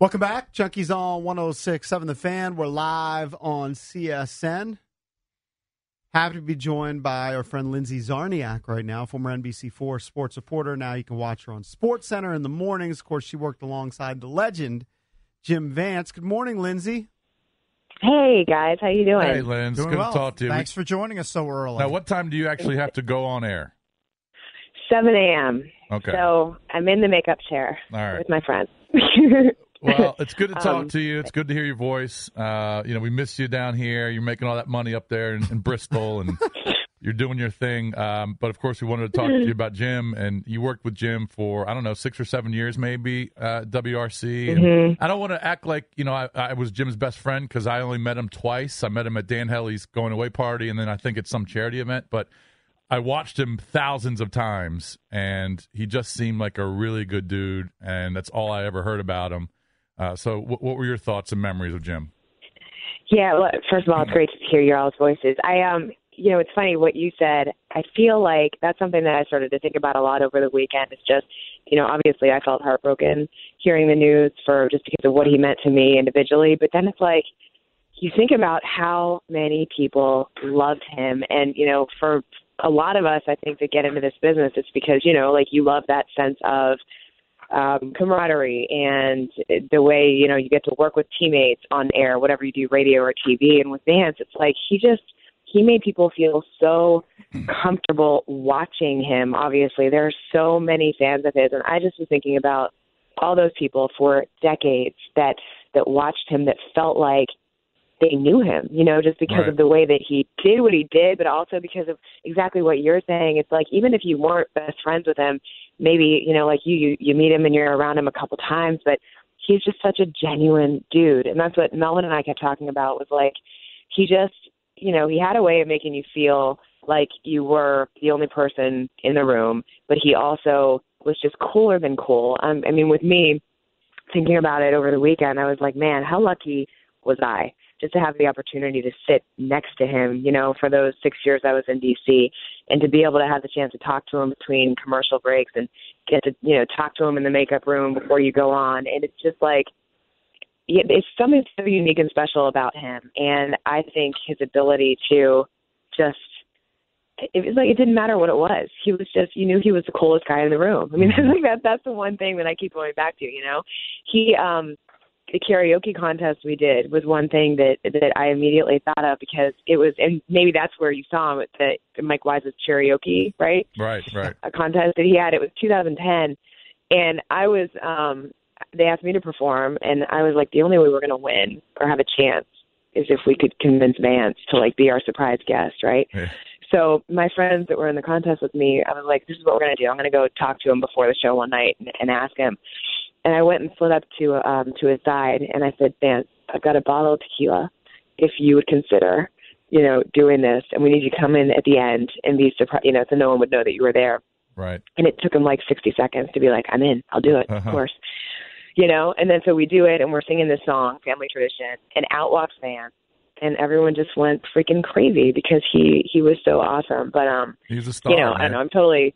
Welcome back. Junkies on 106.7 The Fan. We're live on CSN. Happy to be joined by our friend Lindsay Czarniak right now, former NBC4 sports reporter. Now you can watch her on Sports Center in the mornings. Of course, she worked alongside the legend Jim Vance. Good morning, Lindsay. Hey guys, how you doing? Hey, Lynn. It's Doing good well. to talk to you. Thanks for joining us so early. Now, what time do you actually have to go on air? 7 a.m. Okay. So I'm in the makeup chair All right. with my friends. Well, it's good to talk Um, to you. It's good to hear your voice. Uh, you know, we miss you down here. You're making all that money up there in, in Bristol, and you're doing your thing. Um, but of course, we wanted to talk to you about Jim, and you worked with Jim for I don't know six or seven years, maybe uh, WRC. Mm-hmm. I don't want to act like you know I, I was Jim's best friend because I only met him twice. I met him at Dan Hellie's going away party, and then I think at some charity event. But I watched him thousands of times, and he just seemed like a really good dude, and that's all I ever heard about him. Uh, so, what, what were your thoughts and memories of Jim? yeah, well, first of all, it's great to hear your all's voices. I um, you know, it's funny what you said. I feel like that's something that I started to think about a lot over the weekend. It's just, you know, obviously I felt heartbroken hearing the news for just because of what he meant to me individually, but then it's like you think about how many people loved him and you know for a lot of us i think that get into this business it's because you know like you love that sense of um camaraderie and the way you know you get to work with teammates on air whatever you do radio or tv and with vance it's like he just he made people feel so comfortable watching him obviously there are so many fans of his and i just was thinking about all those people for decades that that watched him that felt like they knew him, you know, just because Right. of the way that he did what he did, but also because of exactly what you're saying. It's like even if you weren't best friends with him, maybe, you know, like you you, you meet him and you're around him a couple times, but he's just such a genuine dude. And that's what Melvin and I kept talking about was like he just you know, he had a way of making you feel like you were the only person in the room, but he also was just cooler than cool. Um, I mean, with me, thinking about it over the weekend, I was like, man, how lucky was I just to have the opportunity to sit next to him, you know, for those six years I was in DC and to be able to have the chance to talk to him between commercial breaks and get to, you know, talk to him in the makeup room before you go on. And it's just like, it's something so unique and special about him. And I think his ability to just, it was like it didn't matter what it was. He was just you knew he was the coolest guy in the room. I mean, I think that that's the one thing that I keep going back to. You know, he um the karaoke contest we did was one thing that that I immediately thought of because it was and maybe that's where you saw him at the Mike Wise's karaoke right Right, right. a contest that he had. It was 2010, and I was. um They asked me to perform, and I was like, the only way we're going to win or have a chance is if we could convince Vance to like be our surprise guest, right? Yeah. So my friends that were in the contest with me, I was like, this is what we're going to do. I'm going to go talk to him before the show one night and, and ask him. And I went and slid up to um to his side, and I said, Vance, I've got a bottle of tequila. If you would consider, you know, doing this, and we need you to come in at the end and be surprised, you know, so no one would know that you were there. Right. And it took him like 60 seconds to be like, I'm in. I'll do it, Uh-huh. of course. You know, and then so we do it, and we're singing this song, Family Tradition, and out walks Van, and everyone just went freaking crazy because he he was so awesome. But um, He was a star. you know, I man. don't know. I'm totally.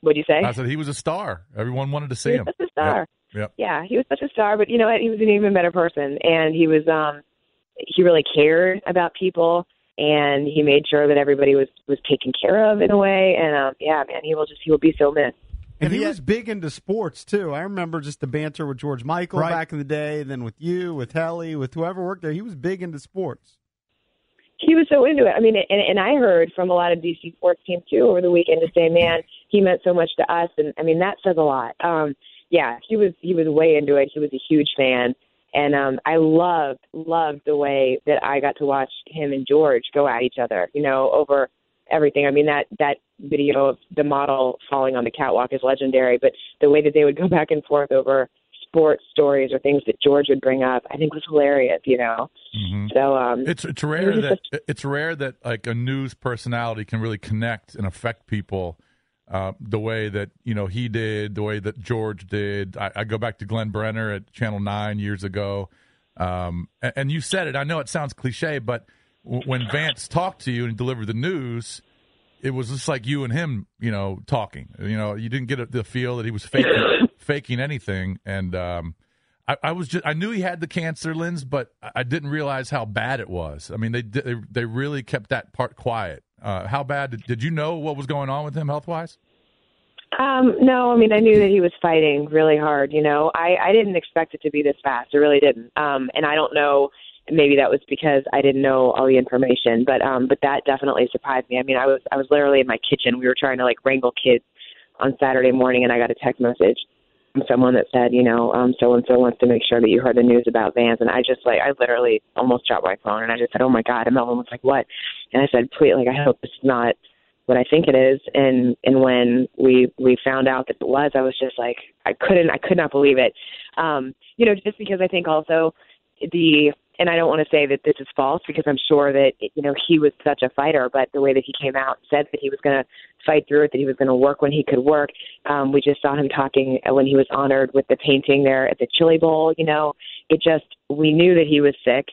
What'd you say? I said he was a star. Everyone wanted to see he him. was a star. Yep. Yeah, he was such a star. But you know what? He was an even better person, and he was um, he really cared about people, and he made sure that everybody was was taken care of in a way. And um, yeah, man, he will just he will be so missed. And And he he was big into sports too. I remember just the banter with George Michael Right. back in the day, and then with you, with Hellie, with whoever worked there. He was big into sports. he was so into it. I mean, and, and I heard from a lot of DC sports teams too over the weekend to say, man, he meant so much to us, and I mean that says a lot. Um, yeah, he was he was way into it. He was a huge fan, And um, I loved loved the way that I got to watch him and George go at each other. You know, over everything. I mean that that video of the model falling on the catwalk is legendary, but the way that they would go back and forth over sports stories or things that George would bring up, I think was hilarious. You know, mm-hmm. so um, it's it's rare that it's rare that like a news personality can really connect and affect people. Uh, the way that you know he did, the way that George did. I, I go back to Glenn Brenner at Channel Nine years ago, um, and, and, you said it. I know it sounds cliche, but w- when Vance talked to you and delivered the news, it was just like you and him, you know, talking. You know, you didn't get the feel that he was faking faking anything. And um, I, I, was just I knew he had the cancer, Lens, but I didn't realize how bad it was. I mean, they they, they really kept that part quiet. Uh, how bad did, did you know what was going on with him health wise? Um, no, I mean I knew that he was fighting really hard. You know, I I didn't expect it to be this fast. I really didn't. Um, and I don't know maybe that was because I didn't know all the information, but um but that definitely surprised me. I mean, I was I was literally in my kitchen. We were trying to like wrangle kids on Saturday morning and I got a text message someone that said, you know, um so and so wants to make sure that you heard the news about Vance. and I just like I literally almost dropped my phone and I just said, "Oh my god." And Melvin was like, "What?" And I said, "Please, like I hope it's not what I think it is." And and when we we found out that it was, I was just like I couldn't I could not believe it. Um, you know, just because I think also the and I don't want to say that this is false because I'm sure that you know he was such a fighter, but the way that he came out and said that he was going to fight through it, that he was going to work when he could work. Um, we just saw him talking when he was honored with the painting there at the Chili Bowl. You know, it just we knew that he was sick,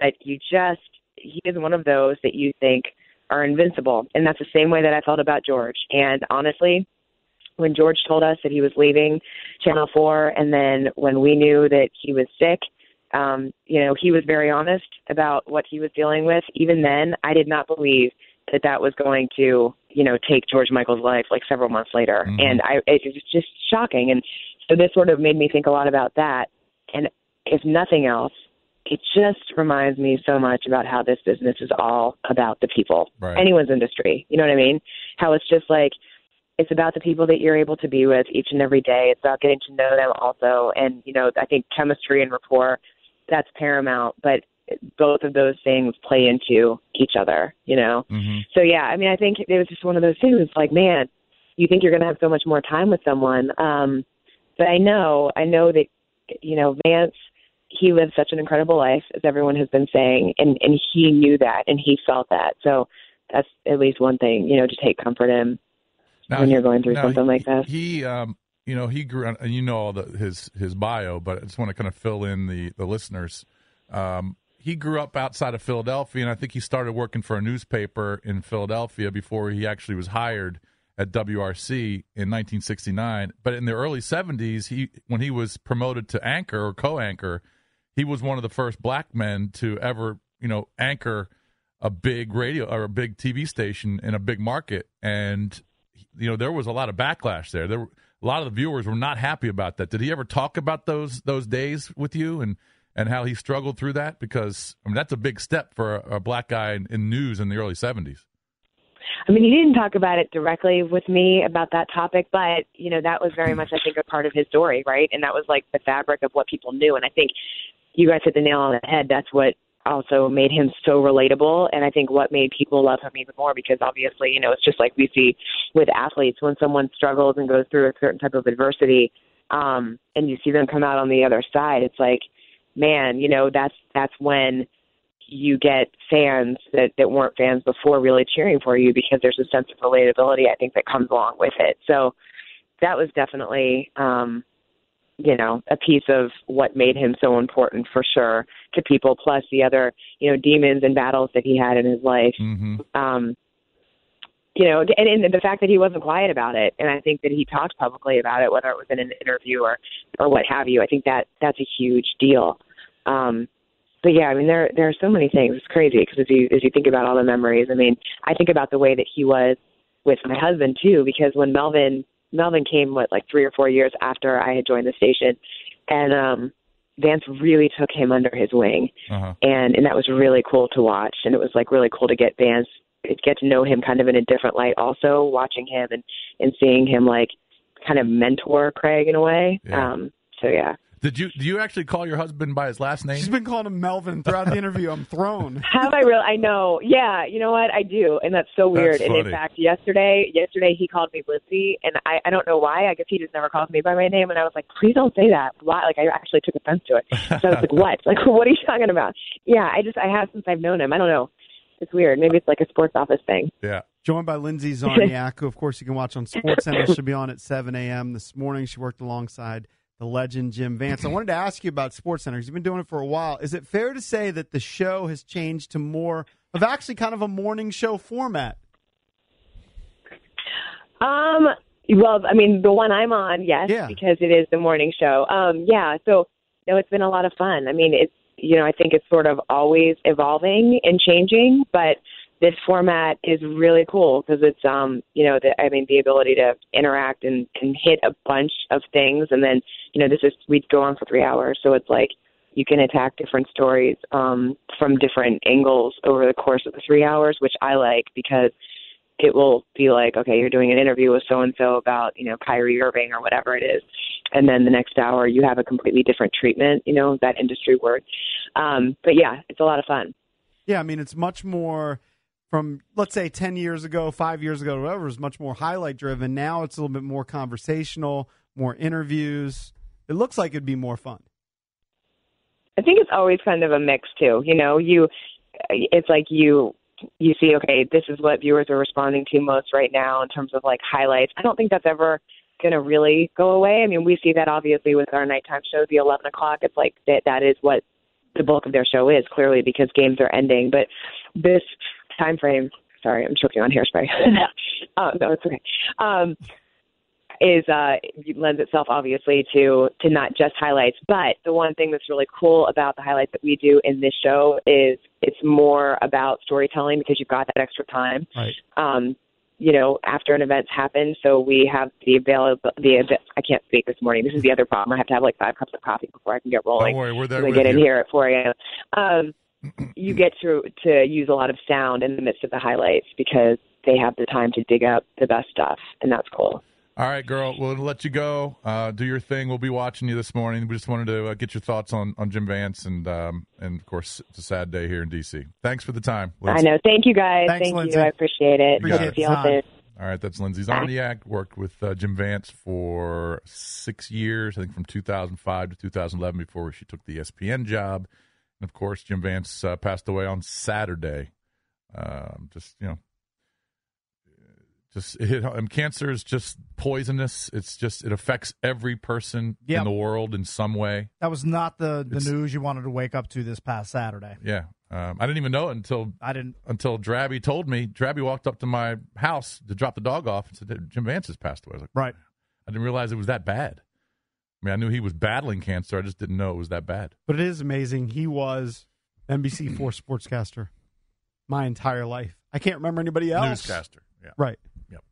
but you just he is one of those that you think are invincible, and that's the same way that I felt about George. And honestly, when George told us that he was leaving Channel Four, and then when we knew that he was sick um, you know, he was very honest about what he was dealing with. Even then, I did not believe that that was going to, you know, take George Michael's life like several months later. Mm-hmm. And I, it was just shocking. And so this sort of made me think a lot about that. And if nothing else, it just reminds me so much about how this business is all about the people, right. anyone's industry. You know what I mean? How it's just like, it's about the people that you're able to be with each and every day. It's about getting to know them also. And, you know, I think chemistry and rapport that's paramount. But both of those things play into each other, you know? Mm-hmm. So, yeah, I mean, I think it was just one of those things. It's like, man, you think you're going to have so much more time with someone. Um, but I know, I know that, you know, Vance, he lived such an incredible life, as everyone has been saying, and, and he knew that and he felt that. So that's at least one thing, you know, to take comfort in now, when you're going through something he, like this. He, um, you know, he grew, and you know all the, his his bio, but I just want to kind of fill in the the listeners. Um, he grew up outside of Philadelphia, and I think he started working for a newspaper in Philadelphia before he actually was hired at WRC in 1969. But in the early 70s, he when he was promoted to anchor or co-anchor, he was one of the first black men to ever, you know, anchor a big radio or a big TV station in a big market, and you know there was a lot of backlash there. There a lot of the viewers were not happy about that. Did he ever talk about those those days with you and and how he struggled through that? Because I mean, that's a big step for a, a black guy in, in news in the early '70s. I mean, he didn't talk about it directly with me about that topic, but you know, that was very much, I think, a part of his story, right? And that was like the fabric of what people knew. And I think you guys hit the nail on the head. That's what also made him so relatable and I think what made people love him even more because obviously, you know, it's just like we see with athletes when someone struggles and goes through a certain type of adversity, um, and you see them come out on the other side, it's like, man, you know, that's that's when you get fans that, that weren't fans before really cheering for you because there's a sense of relatability I think that comes along with it. So that was definitely um you know, a piece of what made him so important for sure to people, plus the other, you know, demons and battles that he had in his life. Mm-hmm. Um, you know, and, and the fact that he wasn't quiet about it, and I think that he talked publicly about it, whether it was in an interview or or what have you. I think that that's a huge deal. Um, but yeah, I mean, there there are so many things. It's crazy because as you as you think about all the memories, I mean, I think about the way that he was with my husband too, because when Melvin Melvin came what like three or four years after I had joined the station, and um, Vance really took him under his wing, uh-huh. and and that was really cool to watch. And it was like really cool to get Vance get to know him kind of in a different light. Also watching him and and seeing him like kind of mentor Craig in a way. Yeah. Um, so yeah. Did you do you actually call your husband by his last name? She's been calling him Melvin throughout the interview. I'm thrown. Have I really? I know. Yeah, you know what? I do, and that's so weird. That's and in fact, yesterday, yesterday he called me Lizzie, and I, I don't know why. I guess he just never calls me by my name, and I was like, please don't say that. Why? Like, I actually took offense to it. So I was like, what? Like, what are you talking about? Yeah, I just I have since I've known him. I don't know. It's weird. Maybe it's like a sports office thing. yeah. Joined by Lindsay Czarniak, who, of course, you can watch on SportsCenter. She'll be on at 7 a.m. this morning. She worked alongside the legend Jim Vance. I wanted to ask you about SportsCenter because you've been doing it for a while. Is it fair to say that the show has changed to more of actually kind of a morning show format? Um. Well, I mean, the one I'm on, yes, Yeah. because it is the morning show. Um. Yeah. So, no, it's been a lot of fun. I mean, it's you know, I think it's sort of always evolving and changing, but this format is really cool because it's um, you know, the, I mean, the ability to interact and and hit a bunch of things, and then you know, this is we'd go on for three hours, so it's like you can attack different stories um, from different angles over the course of the three hours, which I like because it will be like, okay, you're doing an interview with so and so about, you know, Kyrie Irving or whatever it is. And then the next hour you have a completely different treatment, you know, that industry word. Um, but yeah, it's a lot of fun. Yeah, I mean, it's much more from, let's say, 10 years ago, five years ago, whatever, was much more highlight driven. Now it's a little bit more conversational, more interviews. It looks like it'd be more fun. I think it's always kind of a mix too. You know, you it's like you you see, okay, this is what viewers are responding to most right now in terms of like highlights. I don't think that's ever going to really go away. I mean, we see that obviously with our nighttime show, the 11 o'clock. It's like that that is what the bulk of their show is clearly because games are ending. But this time frame, sorry, I'm choking on hairspray. uh, no, it's okay. Um, is uh lends itself obviously to to not just highlights but the one thing that's really cool about the highlights that we do in this show is it's more about storytelling because you've got that extra time Right. um you know after an event's happened so we have the available the I can't speak this morning this is the other problem I have to have like five cups of coffee before I can get rolling Don't worry, we're there we get in here at 4 a.m. Um, you get to to use a lot of sound in the midst of the highlights because they have the time to dig up the best stuff, and that's cool. All right, girl. We'll let you go. Uh, do your thing. We'll be watching you this morning. We just wanted to uh, get your thoughts on, on Jim Vance and um, and of course it's a sad day here in DC. Thanks for the time. I know. Thank you guys. Thanks, Thank Lindsay. you. I appreciate it. You got it. you all Time. All right, that's Lindsay Czarniak. Worked with uh, Jim Vance for six years, I think from 2005 to 2011 before she took the ESPN job. And of course, Jim Vance uh, passed away on Saturday. Um, just you know, just it, um, cancer is just poisonous. It's just it affects every person Yep. in the world in some way. That was not the, the It's- news you wanted to wake up to this past Saturday. Yeah, um, I didn't even know it until I didn't. until Drabby told me. Drabby walked up to my house to drop the dog off and said, Jim Vance has passed away. I was like, Right. I didn't realize it was that bad. I mean, I knew he was battling cancer. I just didn't know it was that bad. But it is amazing. He was NBC4 sportscaster my entire life. I can't remember anybody else. Newscaster. Yeah. Right. Yep.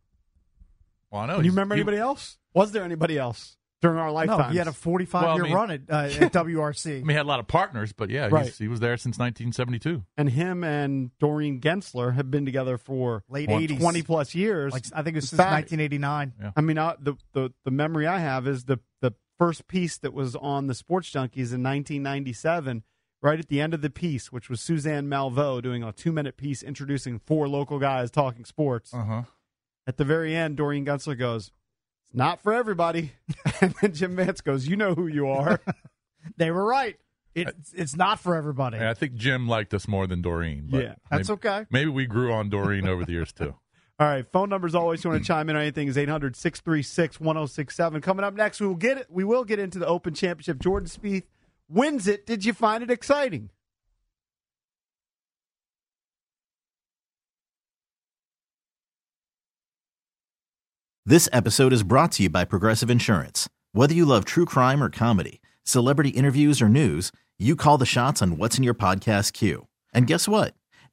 Well, I know. Can you he's- remember he- anybody else? Was there anybody else during our No, lifetime? he had a 45 Well, I year mean- run at, uh, at WRC. I mean, he had a lot of partners, but yeah, Right. he's, he was there since 1972. and him and Doreen Gentzler have been together for Late what, 80s. 20 plus years. like I think it was since fact- 1989. I mean, uh, the, the the memory I have is the the first piece that was on the Sports Junkies in 1997. Right at the end of the piece, which was Suzanne Malveaux doing a two minute piece introducing four local guys talking sports. Uh huh. At the very end, Doreen Gentzler goes, "It's not for everybody," and then Jim Vance goes, "You know who you are." They were right. It's it's not for everybody. And I think Jim liked us more than Doreen. But Yeah, That's maybe, okay. Maybe we grew on Doreen over the years too. All right, phone numbers always you want to chime in on anything is 800-636-1067. Coming up next, we will get it. We will get into the Open Championship. Jordan Spieth wins it. Did you find it exciting? This episode is brought to you by Progressive Insurance. Whether you love true crime or comedy, celebrity interviews or news, you call the shots on what's in your podcast queue. And guess what?